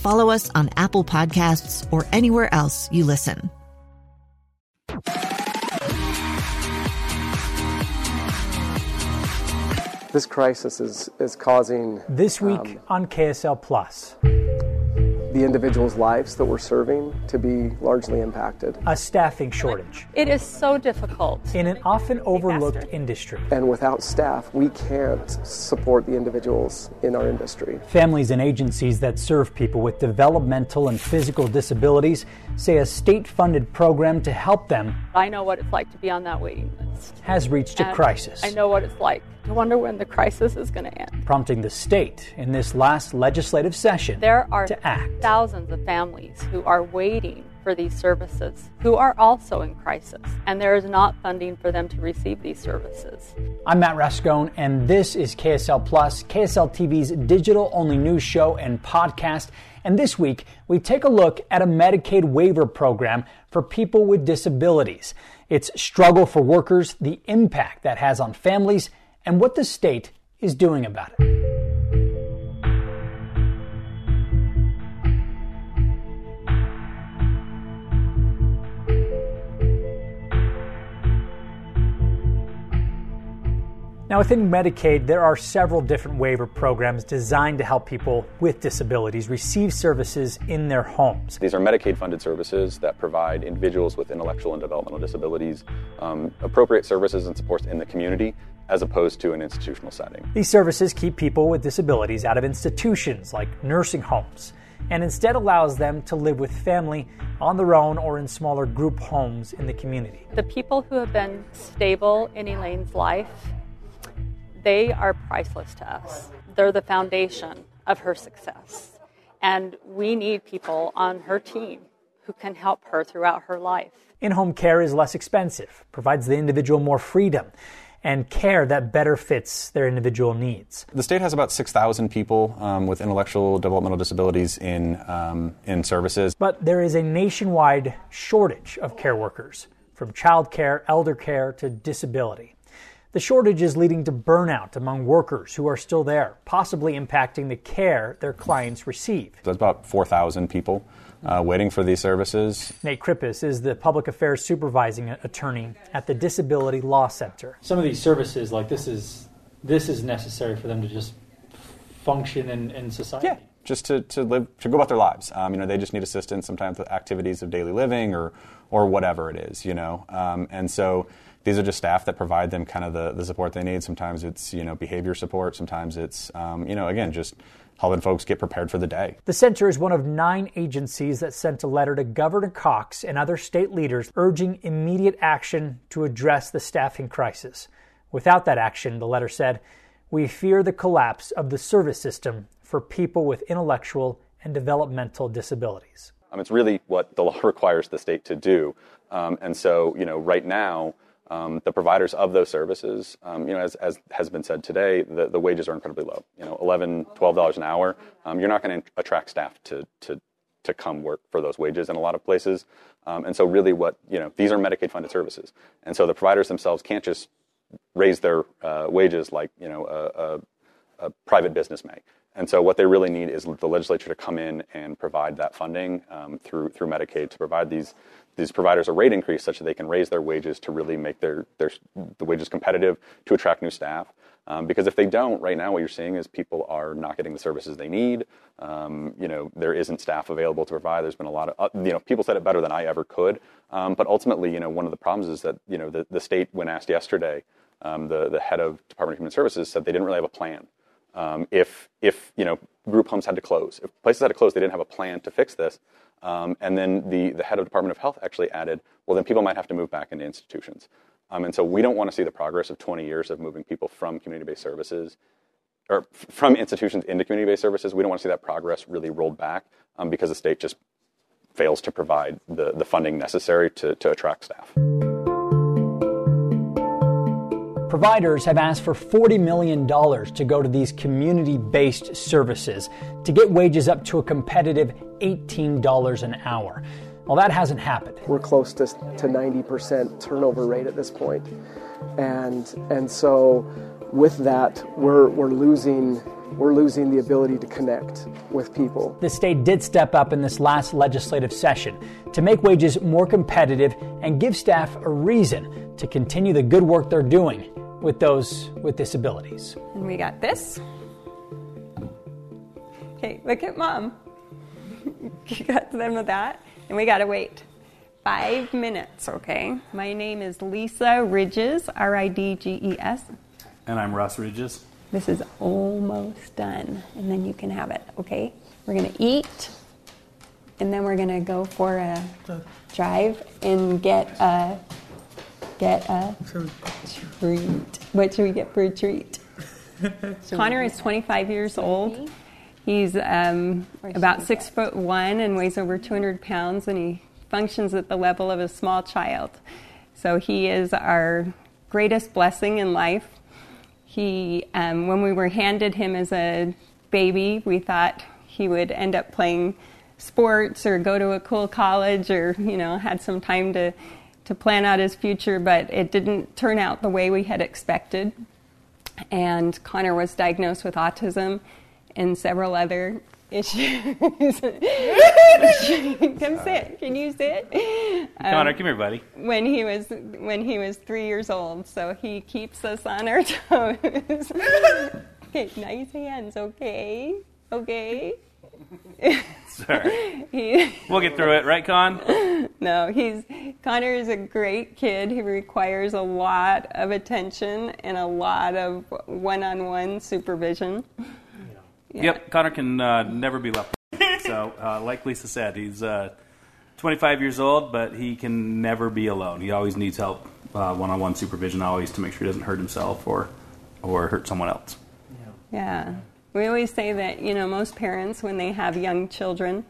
follow us on Apple Podcasts, or anywhere else you listen. This crisis is, is causing. This week um, on KSL Plus the individuals' lives that we're serving to be largely impacted. A staffing shortage. It is so difficult. In an often overlooked industry. And without staff, we can't support the individuals in our industry. Families and agencies that serve people with developmental and physical disabilities say a state funded program to help them. I know what it's like to be on that waiting list. Has reached a crisis. I know what it's like I wonder when the crisis is going to end. Prompting the state in this last legislative session there are to act. thousands of families who are waiting for these services who are also in crisis, and there is not funding for them to receive these services. I'm Matt Rascon, and this is KSL Plus, KSL TV's digital only news show and podcast. And this week, we take a look at a Medicaid waiver program for people with disabilities. Its struggle for workers, the impact that has on families, and what the state is doing about it. Now, within Medicaid, there are several different waiver programs designed to help people with disabilities receive services in their homes. These are Medicaid funded services that provide individuals with intellectual and developmental disabilities um, appropriate services and supports in the community as opposed to an institutional setting. These services keep people with disabilities out of institutions like nursing homes and instead allows them to live with family on their own or in smaller group homes in the community. The people who have been stable in Elaine's life they are priceless to us. They're the foundation of her success. And we need people on her team who can help her throughout her life. In home care is less expensive, provides the individual more freedom and care that better fits their individual needs. The state has about 6,000 people um, with intellectual developmental disabilities in, um, in services. But there is a nationwide shortage of care workers, from child care, elder care, to disability. The shortage is leading to burnout among workers who are still there, possibly impacting the care their clients receive. There's about 4,000 people uh, waiting for these services. Nate Crippes is the public affairs supervising attorney at the Disability Law Center. Some of these services, like this, is this is necessary for them to just function in, in society. Yeah, just to, to live to go about their lives. Um, you know, they just need assistance sometimes with activities of daily living or or whatever it is. You know, um, and so these are just staff that provide them kind of the, the support they need. Sometimes it's you know behavior support. Sometimes it's um, you know again just helping folks get prepared for the day. The center is one of nine agencies that sent a letter to Governor Cox and other state leaders urging immediate action to address the staffing crisis. Without that action, the letter said, we fear the collapse of the service system for people with intellectual and developmental disabilities. Um, it's really what the law requires the state to do. Um, and so, you know, right now, um, the providers of those services, um, you know, as, as, has been said today, the, the wages are incredibly low. You know, $11, $12 an hour. Um, you're not going to attract staff to, to, to come work for those wages in a lot of places. Um, and so really what, you know, these are Medicaid funded services. And so the providers themselves can't just raise their uh, wages like, you know, a, a, a, private business may. And so what they really need is the legislature to come in and provide that funding um, through, through Medicaid to provide these these providers a rate increase such that they can raise their wages to really make their, their the wages competitive to attract new staff. Um, because if they don't, right now what you're seeing is people are not getting the services they need. Um, you know, there isn't staff available to provide. There's been a lot of, uh, you know, people said it better than I ever could. Um, but ultimately, you know, one of the problems is that, you know, the, the state, when asked yesterday, um, the, the head of Department of Human Services said they didn't really have a plan. Um, if, if, you know, group homes had to close, if places had to close, they didn't have a plan to fix this. Um, and then the, the head of Department of Health actually added, well, then people might have to move back into institutions. Um, and so we don't want to see the progress of 20 years of moving people from community-based services or from institutions into community-based services. We don't want to see that progress really rolled back um, because the state just fails to provide the, the funding necessary to, to attract staff. Providers have asked for $40 million to go to these community based services to get wages up to a competitive $18 an hour. Well, that hasn't happened. We're close to, to 90% turnover rate at this point. And, and so with that, we're, we're losing we're losing the ability to connect with people. The state did step up in this last legislative session to make wages more competitive and give staff a reason to continue the good work they're doing with those with disabilities. And we got this. Okay, look at mom. you got to them with that and we got to wait five minutes, okay? My name is Lisa Ridges, R I D G E S. And I'm Russ Ridges. This is almost done, and then you can have it, okay? We're gonna eat, and then we're gonna go for a drive and get a get a treat. What should we get for a treat? Connor is 25 years old. He's um, about six foot one and weighs over 200 pounds, and he functions at the level of a small child. So he is our greatest blessing in life. He, um, when we were handed him as a baby, we thought he would end up playing sports or go to a cool college or you know had some time to to plan out his future, but it didn't turn out the way we had expected. And Connor was diagnosed with autism and several other issues. Come sit. Can you sit? Um, Connor, come here, buddy. When he was when he was three years old, so he keeps us on our toes. okay, nice hands. Okay, okay. Sorry. he, we'll get through it, right, Con? No, he's Connor is a great kid. He requires a lot of attention and a lot of one-on-one supervision. Yeah. Yep, Connor can uh, never be left. so, uh, like Lisa said, he's uh, 25 years old, but he can never be alone. He always needs help, uh, one-on-one supervision, always to make sure he doesn't hurt himself or or hurt someone else. Yeah. We always say that, you know, most parents, when they have young children,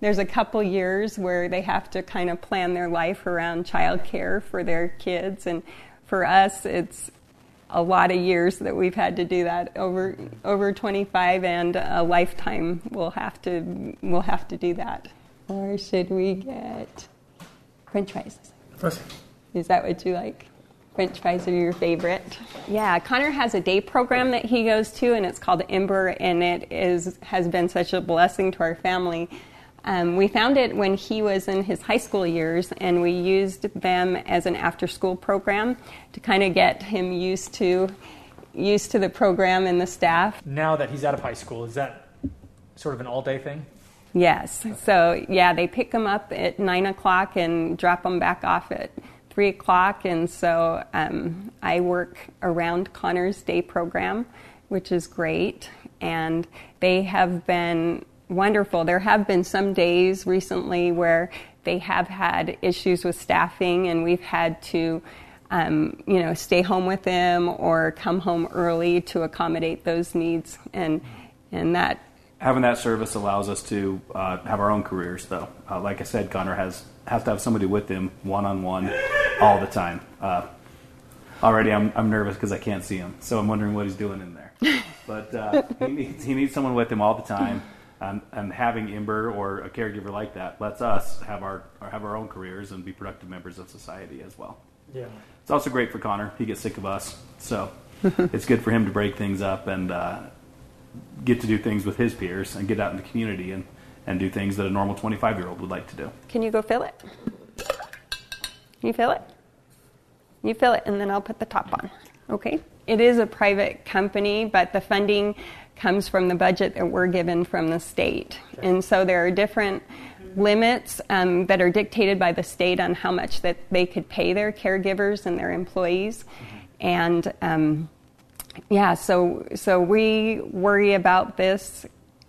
there's a couple years where they have to kind of plan their life around childcare for their kids. And for us, it's a lot of years that we've had to do that. Over over 25 and a lifetime we'll have to we'll have to do that. Or should we get french fries. Is that what you like French fries are your favorite. Yeah, Connor has a day program that he goes to, and it's called Ember, and it is has been such a blessing to our family. Um, we found it when he was in his high school years, and we used them as an after-school program to kind of get him used to used to the program and the staff. Now that he's out of high school, is that sort of an all-day thing? Yes. So yeah, they pick him up at nine o'clock and drop him back off at three o'clock, and so um, I work around Connor's day program, which is great. And they have been wonderful. There have been some days recently where they have had issues with staffing, and we've had to. Um, you know, stay home with them or come home early to accommodate those needs, and and that having that service allows us to uh, have our own careers. Though, uh, like I said, Connor has has to have somebody with him one on one all the time. Uh, already, I'm, I'm nervous because I can't see him, so I'm wondering what he's doing in there. But uh, he, needs, he needs someone with him all the time. Um, and having Ember or a caregiver like that lets us have our have our own careers and be productive members of society as well. Yeah, it's also great for Connor. He gets sick of us, so it's good for him to break things up and uh, get to do things with his peers and get out in the community and, and do things that a normal 25 year old would like to do. Can you go fill it? You feel it? You feel it, and then I'll put the top on. Okay? it is a private company, but the funding comes from the budget that we're given from the state. And so there are different limits um, that are dictated by the state on how much that they could pay their caregivers and their employees. And um, yeah, so so we worry about this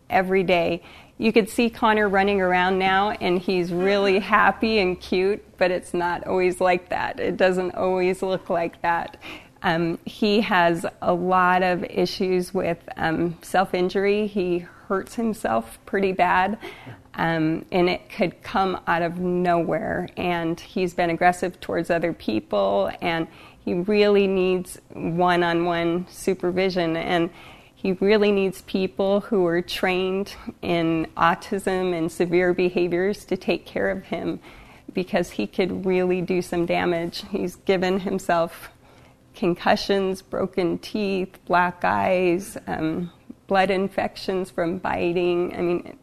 every day. You could see Connor running around now, and he's really happy and cute, but it's not always like that. It doesn't always look like that. Um, he has a lot of issues with um, self injury. He hurts himself pretty bad, um, and it could come out of nowhere. And he's been aggressive towards other people, and he really needs one on one supervision. And he really needs people who are trained in autism and severe behaviors to take care of him because he could really do some damage. He's given himself concussions, broken teeth, black eyes, um, blood infections from biting. I mean,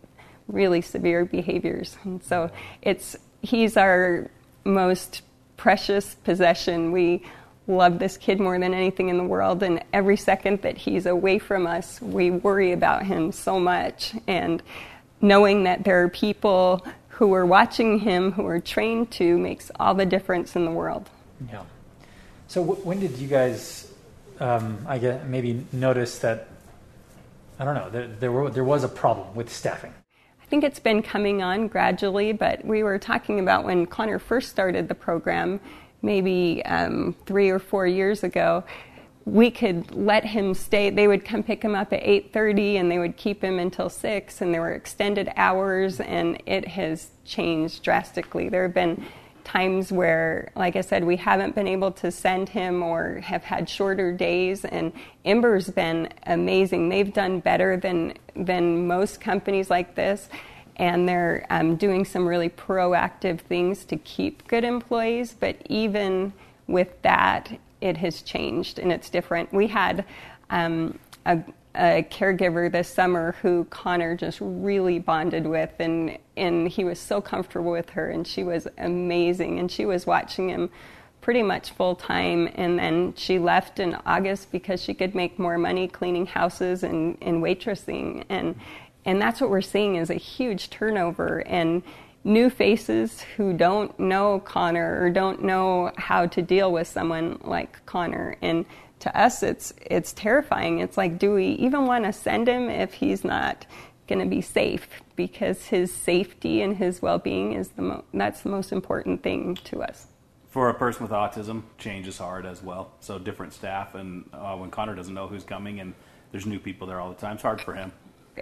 really severe behaviors. And so it's he's our most precious possession. We love this kid more than anything in the world, and every second that he's away from us, we worry about him so much. And knowing that there are people who are watching him who are trained to makes all the difference in the world. Yeah. So w- when did you guys, um, I guess, maybe notice that I don't know there there, were, there was a problem with staffing? I think it's been coming on gradually, but we were talking about when Connor first started the program maybe um, three or four years ago, we could let him stay. They would come pick him up at 8:30, and they would keep him until six. And there were extended hours, and it has changed drastically. There have been times where, like I said, we haven't been able to send him or have had shorter days. And Ember's been amazing. They've done better than than most companies like this and they're um, doing some really proactive things to keep good employees. But even with that, it has changed and it's different. We had um, a, a, caregiver this summer who Connor just really bonded with, and, and he was so comfortable with her, and she was amazing, and she was watching him pretty much full time. And then she left in August because she could make more money cleaning houses and, and waitressing. And and that's what we're seeing is a huge turnover and new faces who don't know Connor or don't know how to deal with someone like Connor. And to us, it's it's terrifying. It's like, do we even want to send him if he's not going to be safe? Because his safety and his well-being is the mo- that's the most important thing to us. For a person with autism, change is hard as well. So different staff, and uh, when Connor doesn't know who's coming, and there's new people there all the time, it's hard for him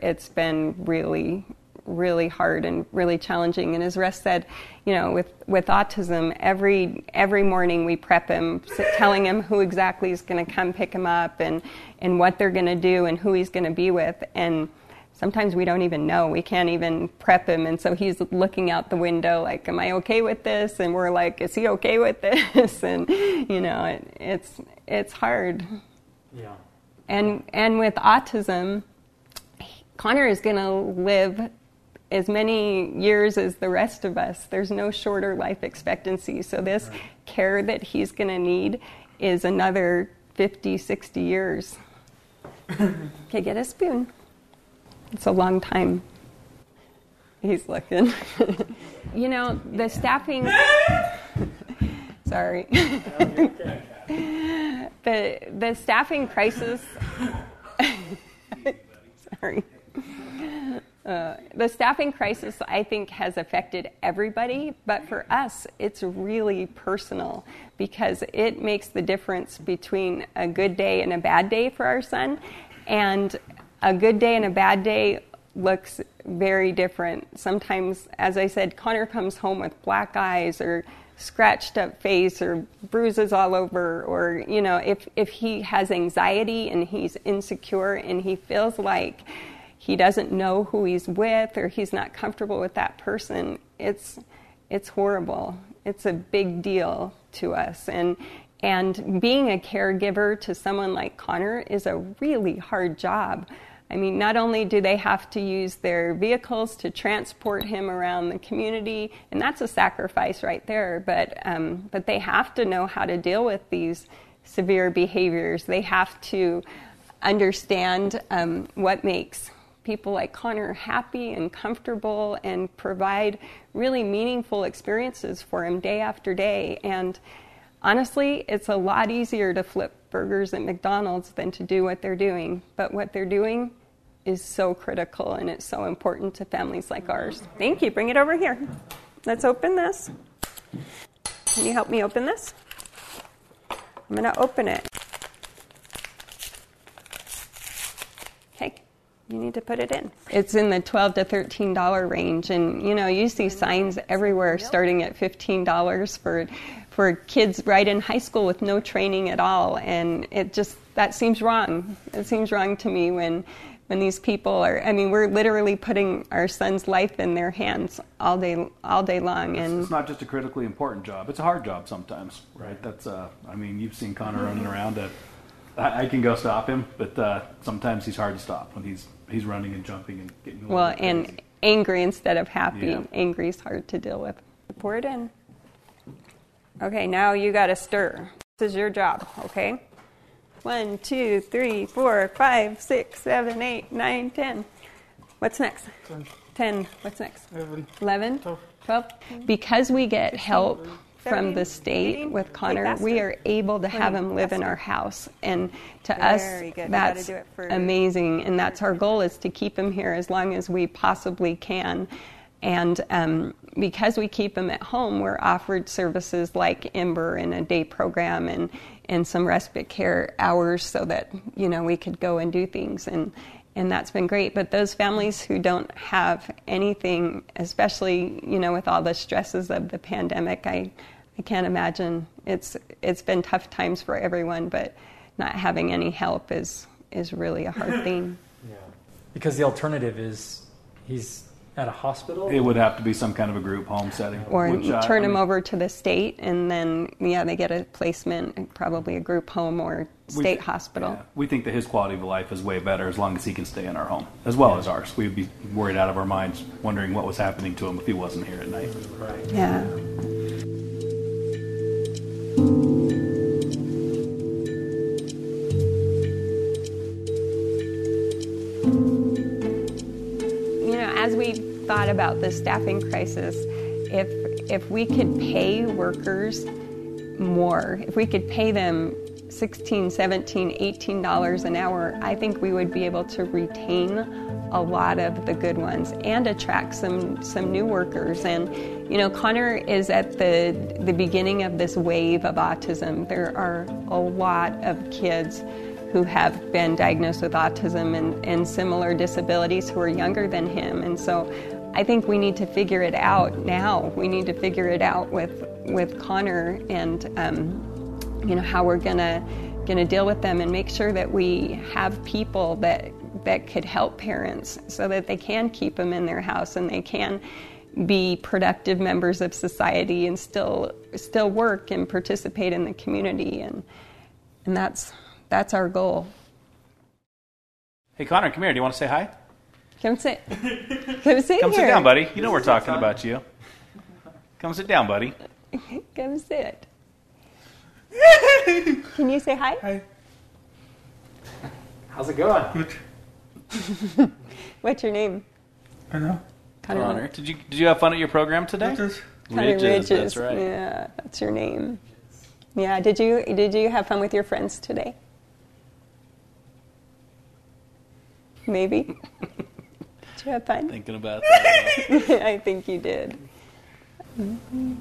it's been really really hard and really challenging. And as Russ said, you know, with, with autism, every every morning we prep him, telling him who exactly is going to come pick him up and and what they're going to do and who he's going to be with. And sometimes we don't even know. We can't even prep him, and so he's looking out the window like, "Am I okay with this?" And we're like, "Is he okay with this?" and you know, it, it's it's hard. Yeah. And and with autism Connor is going to live as many years as the rest of us. There's no shorter life expectancy. So, this right. care that he's going to need is another 50, 60 years. okay, get a spoon. It's a long time. He's looking. you know, the staffing. Sorry. the, the staffing crisis. Sorry. Uh, the staffing crisis, I think, has affected everybody, but for us, it's really personal because it makes the difference between a good day and a bad day for our son. And a good day and a bad day looks very different. Sometimes, as I said, Connor comes home with black eyes or scratched up face or bruises all over or you know if if he has anxiety and he's insecure and he feels like he doesn't know who he's with or he's not comfortable with that person, it's it's horrible. It's a big deal to us and and being a caregiver to someone like Connor is a really hard job. I mean, not only do they have to use their vehicles to transport him around the community, and that's a sacrifice right there, but, um, but they have to know how to deal with these severe behaviors. They have to understand um, what makes people like Connor happy and comfortable and provide really meaningful experiences for him day after day. And honestly, it's a lot easier to flip burgers at McDonald's than to do what they're doing. But what they're doing is so critical and it's so important to families like ours. Thank you. Bring it over here. Let's open this. Can you help me open this? I'm going to open it. Okay, you need to put it in. It's in the 12 to 13 dollar range and you know, you see signs everywhere starting at $15 for for kids right in high school with no training at all and it just that seems wrong. It seems wrong to me when when these people are i mean we're literally putting our son's life in their hands all day all day long and it's not just a critically important job it's a hard job sometimes right that's uh i mean you've seen connor running around at, I, I can go stop him but uh sometimes he's hard to stop when he's he's running and jumping and getting away. well and angry instead of happy Yeah. angry is hard to deal with pour it in okay now you got to stir this is your job okay one, two, three, four, five, six, seven, eight, nine, ten. What's next? Ten. ten. What's next? Eleven. Eleven. Twelve. Because we get help from the state with Connor, we are able to have him live in our house, and to us, good. That's do it for- amazing. And that's our goal is to keep him here as long as we possibly can. And um, because we keep him at home, we're offered services like Ember and a day program and, and some respite care hours so that you know we could go and do things and and that's been great. But those families who don't have anything, especially you know with all the stresses of the pandemic, I I can't imagine. It's it's been tough times for everyone, but not having any help is is really a hard thing. Yeah. Because the alternative is he's at a hospital. it would have to be some kind of a group home setting Or which, turn I them mean, over to the state, and then yeah, they get a placement, probably a group home or we- state hospital. yeah, we think that his quality of life is way better as long as he can stay in our home as well as ours we'd be worried out of our minds wondering what was happening to him if he wasn't here at night right Yeah. You about the staffing crisis, if if we could pay workers more, if we could pay them 16, 17, 18 dollars an hour, I think we would be able to retain a lot of the good ones and attract some some new workers and you know Connor is at the the beginning of this wave of autism. There are a lot of kids who have been diagnosed with autism and, and similar disabilities who are younger than him. And so I think we need to figure it out now. We need to figure it out with, with Connor and, um, you know, how we're gonna, gonna deal with them and make sure that we have people that, that could help parents so that they can keep them in their house and they can be productive members of society and still, still work and participate in the community. And, and that's, that's our goal. hey connor come here do you want to say hi Come sit. Come sit come here. sit down buddy you know we're talking about you come sit down buddy Come sit. Can you say hi? Hi. How's it going? Good. What's your name? I know. Connor, did you did you have fun at your program today? Ridges. Connor Ridges, that's right. Yeah, that's your name. Yeah. Did you did you have fun with your friends today? Maybe. did you have fun? Thinking about that. I think you did.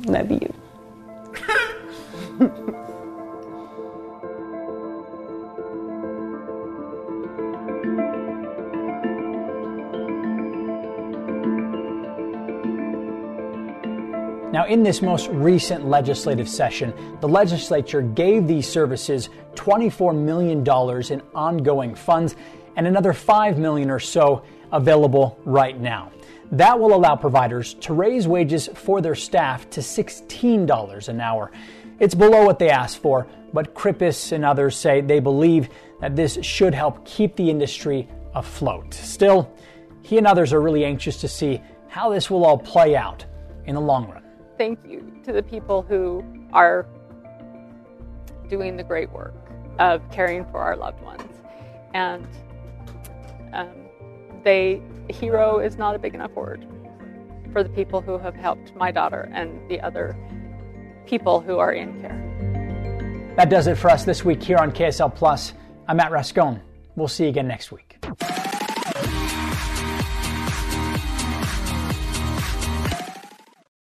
Love you. Now, in this most recent legislative session, the legislature gave these services $24 million in ongoing funds and another 5 million or so available right now. That will allow providers to raise wages for their staff to $16 an hour. It's below what they asked for, but Crippes and others say they believe that this should help keep the industry afloat. Still, he and others are really anxious to see how this will all play out in the long run. Thank you to the people who are doing the great work of caring for our loved ones. And um, they, hero is not a big enough word for the people who have helped my daughter and the other people who are in care. That does it for us this week here on KSL Plus. I'm Matt Rascon. We'll see you again next week.